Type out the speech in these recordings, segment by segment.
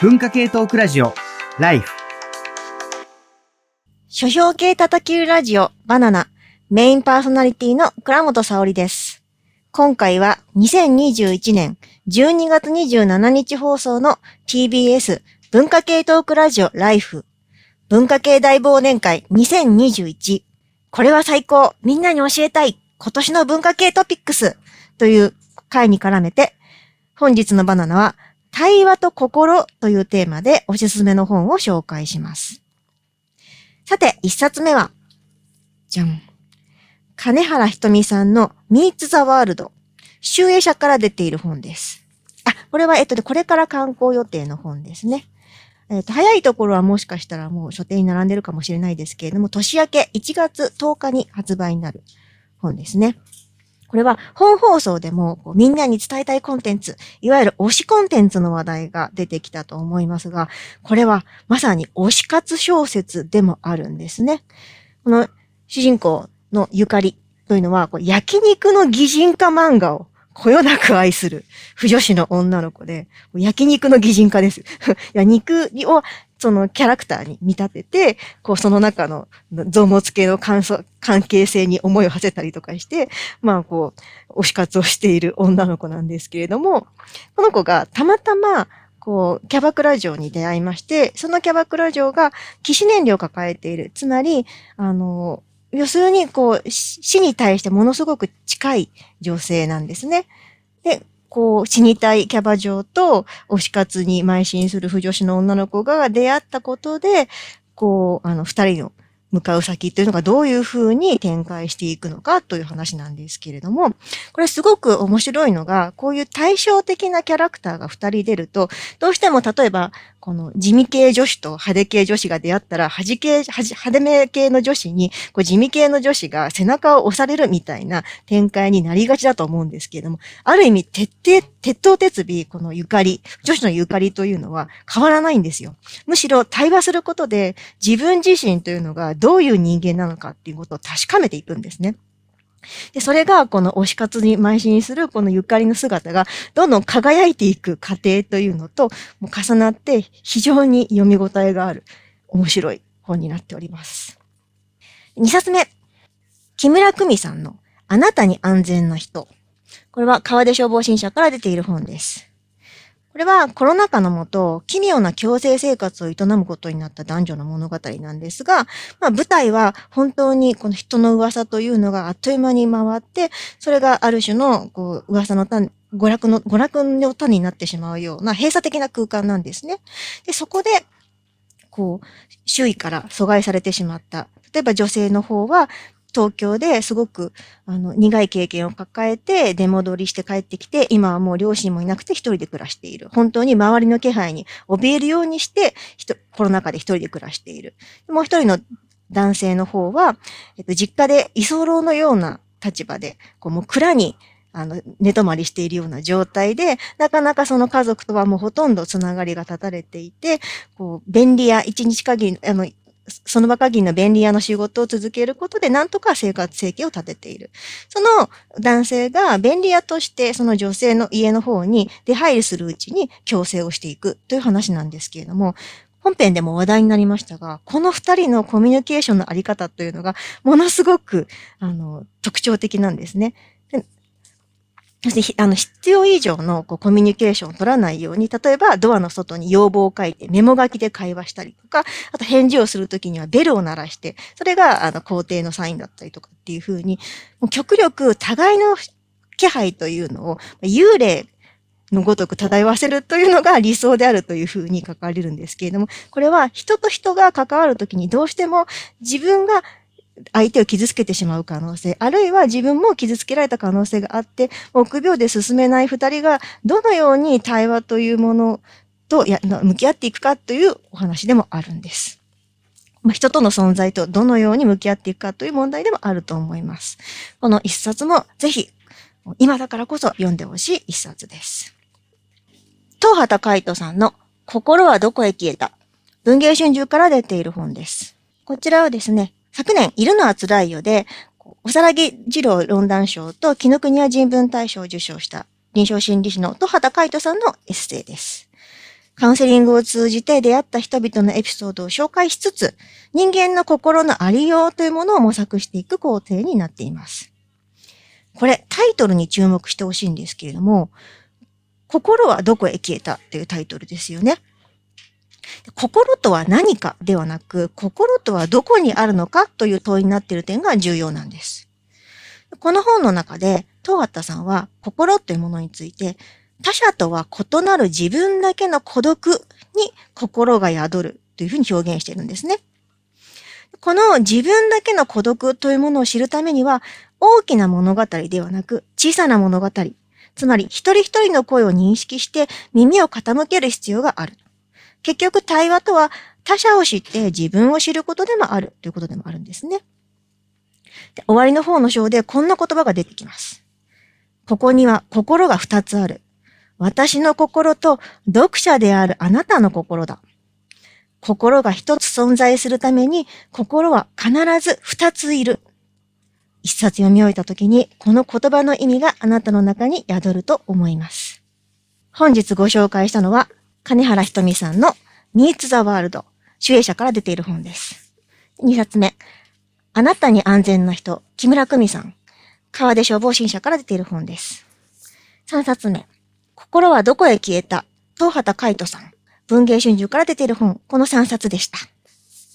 文化系トークラジオ。ライフ。書評系叩きラジオバナナ。メインパーソナリティの倉本沙織です。今回は2021年12月27日放送の TBS 文化系トークラジオライフ。文化系大忘年会2021これは最高。みんなに教えたい。今年の文化系トピックス。という回に絡めて本日のバナナは対話と心というテーマでおすすめの本を紹介します。さて、一冊目は、じゃん。金原ひとみさんの Meets the World。集英社から出ている本です。あ、これは、えっと、これから観光予定の本ですね。えっと、早いところはもしかしたらもう書店に並んでるかもしれないですけれども、年明け1月10日に発売になる本ですね。これは本放送でもみんなに伝えたいコンテンツ、いわゆる推しコンテンツの話題が出てきたと思いますが、これはまさに推し活小説でもあるんですね。この主人公のゆかりというのは、焼肉の擬人化漫画をこよなく愛する、不女子の女の子で、焼肉の擬人化です。いや、肉をそのキャラクターに見立てて、こうその中の臓物系の関関係性に思いを馳せたりとかして、まあこう、推し活をしている女の子なんですけれども、この子がたまたま、こう、キャバクラ嬢に出会いまして、そのキャバクラ嬢が騎士燃料を抱えている。つまり、あの、要するに、こう、死に対してものすごく近い女性なんですね。で、こう、死にたいキャバ嬢と推し活に邁進する不女子の女の子が出会ったことで、こう、あの、二人の向かう先っていうのがどういうふうに展開していくのかという話なんですけれども、これすごく面白いのが、こういう対照的なキャラクターが二人出ると、どうしても例えば、この地味系女子と派手系女子が出会ったら、恥系、派手め系の女子に、こう地味系の女子が背中を押されるみたいな展開になりがちだと思うんですけれども、ある意味、徹底、鉄頭鉄尾、このゆかり、女子のゆかりというのは変わらないんですよ。むしろ対話することで、自分自身というのがどういう人間なのかっていうことを確かめていくんですね。で、それがこの推し活に邁進するこのゆかりの姿がどんどん輝いていく過程というのとも重なって非常に読み応えがある面白い本になっております。2冊目。木村久美さんのあなたに安全な人。これは川出消防新社から出ている本です。これはコロナ禍のもと、奇妙な共生生活を営むことになった男女の物語なんですが、まあ舞台は本当にこの人の噂というのがあっという間に回って、それがある種のこう噂の種、娯楽の、娯楽の種になってしまうような閉鎖的な空間なんですね。で、そこで、こう、周囲から阻害されてしまった。例えば女性の方は、東京ですごくあの苦い経験を抱えて出戻りして帰ってきて、今はもう両親もいなくて一人で暮らしている。本当に周りの気配に怯えるようにして、コロナ禍で一人で暮らしている。もう一人の男性の方は、えっと、実家で居候のような立場で、こうもう蔵にあの、寝泊まりしているような状態で、なかなかその家族とはもうほとんどつながりが断たれていて、こう、便利屋、一日限り、あの、その場限りの便利屋の仕事を続けることで、なんとか生活生計を立てている。その男性が便利屋としてその女性の家の方に出入りするうちに強制をしていくという話なんですけれども、本編でも話題になりましたが、この二人のコミュニケーションのあり方というのが、ものすごく、あの、特徴的なんですね。あの、必要以上のこうコミュニケーションを取らないように、例えばドアの外に要望を書いてメモ書きで会話したりとか、あと返事をするときにはベルを鳴らして、それが、あの、肯定のサインだったりとかっていうふうに、もう極力互いの気配というのを幽霊のごとく漂わせるというのが理想であるというふうに書かれるんですけれども、これは人と人が関わるときにどうしても自分が相手を傷つけてしまう可能性、あるいは自分も傷つけられた可能性があって、臆病で進めない二人がどのように対話というものとや向き合っていくかというお話でもあるんです。まあ、人との存在とどのように向き合っていくかという問題でもあると思います。この一冊もぜひ、今だからこそ読んでほしい一冊です。東畑海人さんの心はどこへ消えた？文芸春秋から出ている本です。こちらはですね、昨年、いるのは辛いよで、おさらぎ二郎論壇賞と紀ノ国屋人文大賞を受賞した臨床心理士の戸畑海人さんのエッセイです。カウンセリングを通じて出会った人々のエピソードを紹介しつつ、人間の心のありようというものを模索していく工程になっています。これ、タイトルに注目してほしいんですけれども、心はどこへ消えたというタイトルですよね。心とは何かではなく、心とはどこにあるのかという問いになっている点が重要なんです。この本の中で、東畑さんは心というものについて、他者とは異なる自分だけの孤独に心が宿るというふうに表現しているんですね。この自分だけの孤独というものを知るためには、大きな物語ではなく、小さな物語、つまり一人一人の声を認識して耳を傾ける必要がある。結局対話とは他者を知って自分を知ることでもあるということでもあるんですね。で終わりの方の章でこんな言葉が出てきます。ここには心が二つある。私の心と読者であるあなたの心だ。心が一つ存在するために心は必ず二ついる。一冊読み終えた時にこの言葉の意味があなたの中に宿ると思います。本日ご紹介したのは金原ひとみさんの Meets the World 主演者から出ている本です。二冊目。あなたに安全な人、木村久美さん。川出消防新社から出ている本です。三冊目。心はどこへ消えた東畑海人さん。文芸春秋から出ている本。この3冊でした。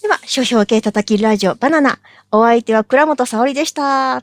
では、書評系叩きラジオバナナ。お相手は倉本沙織でした。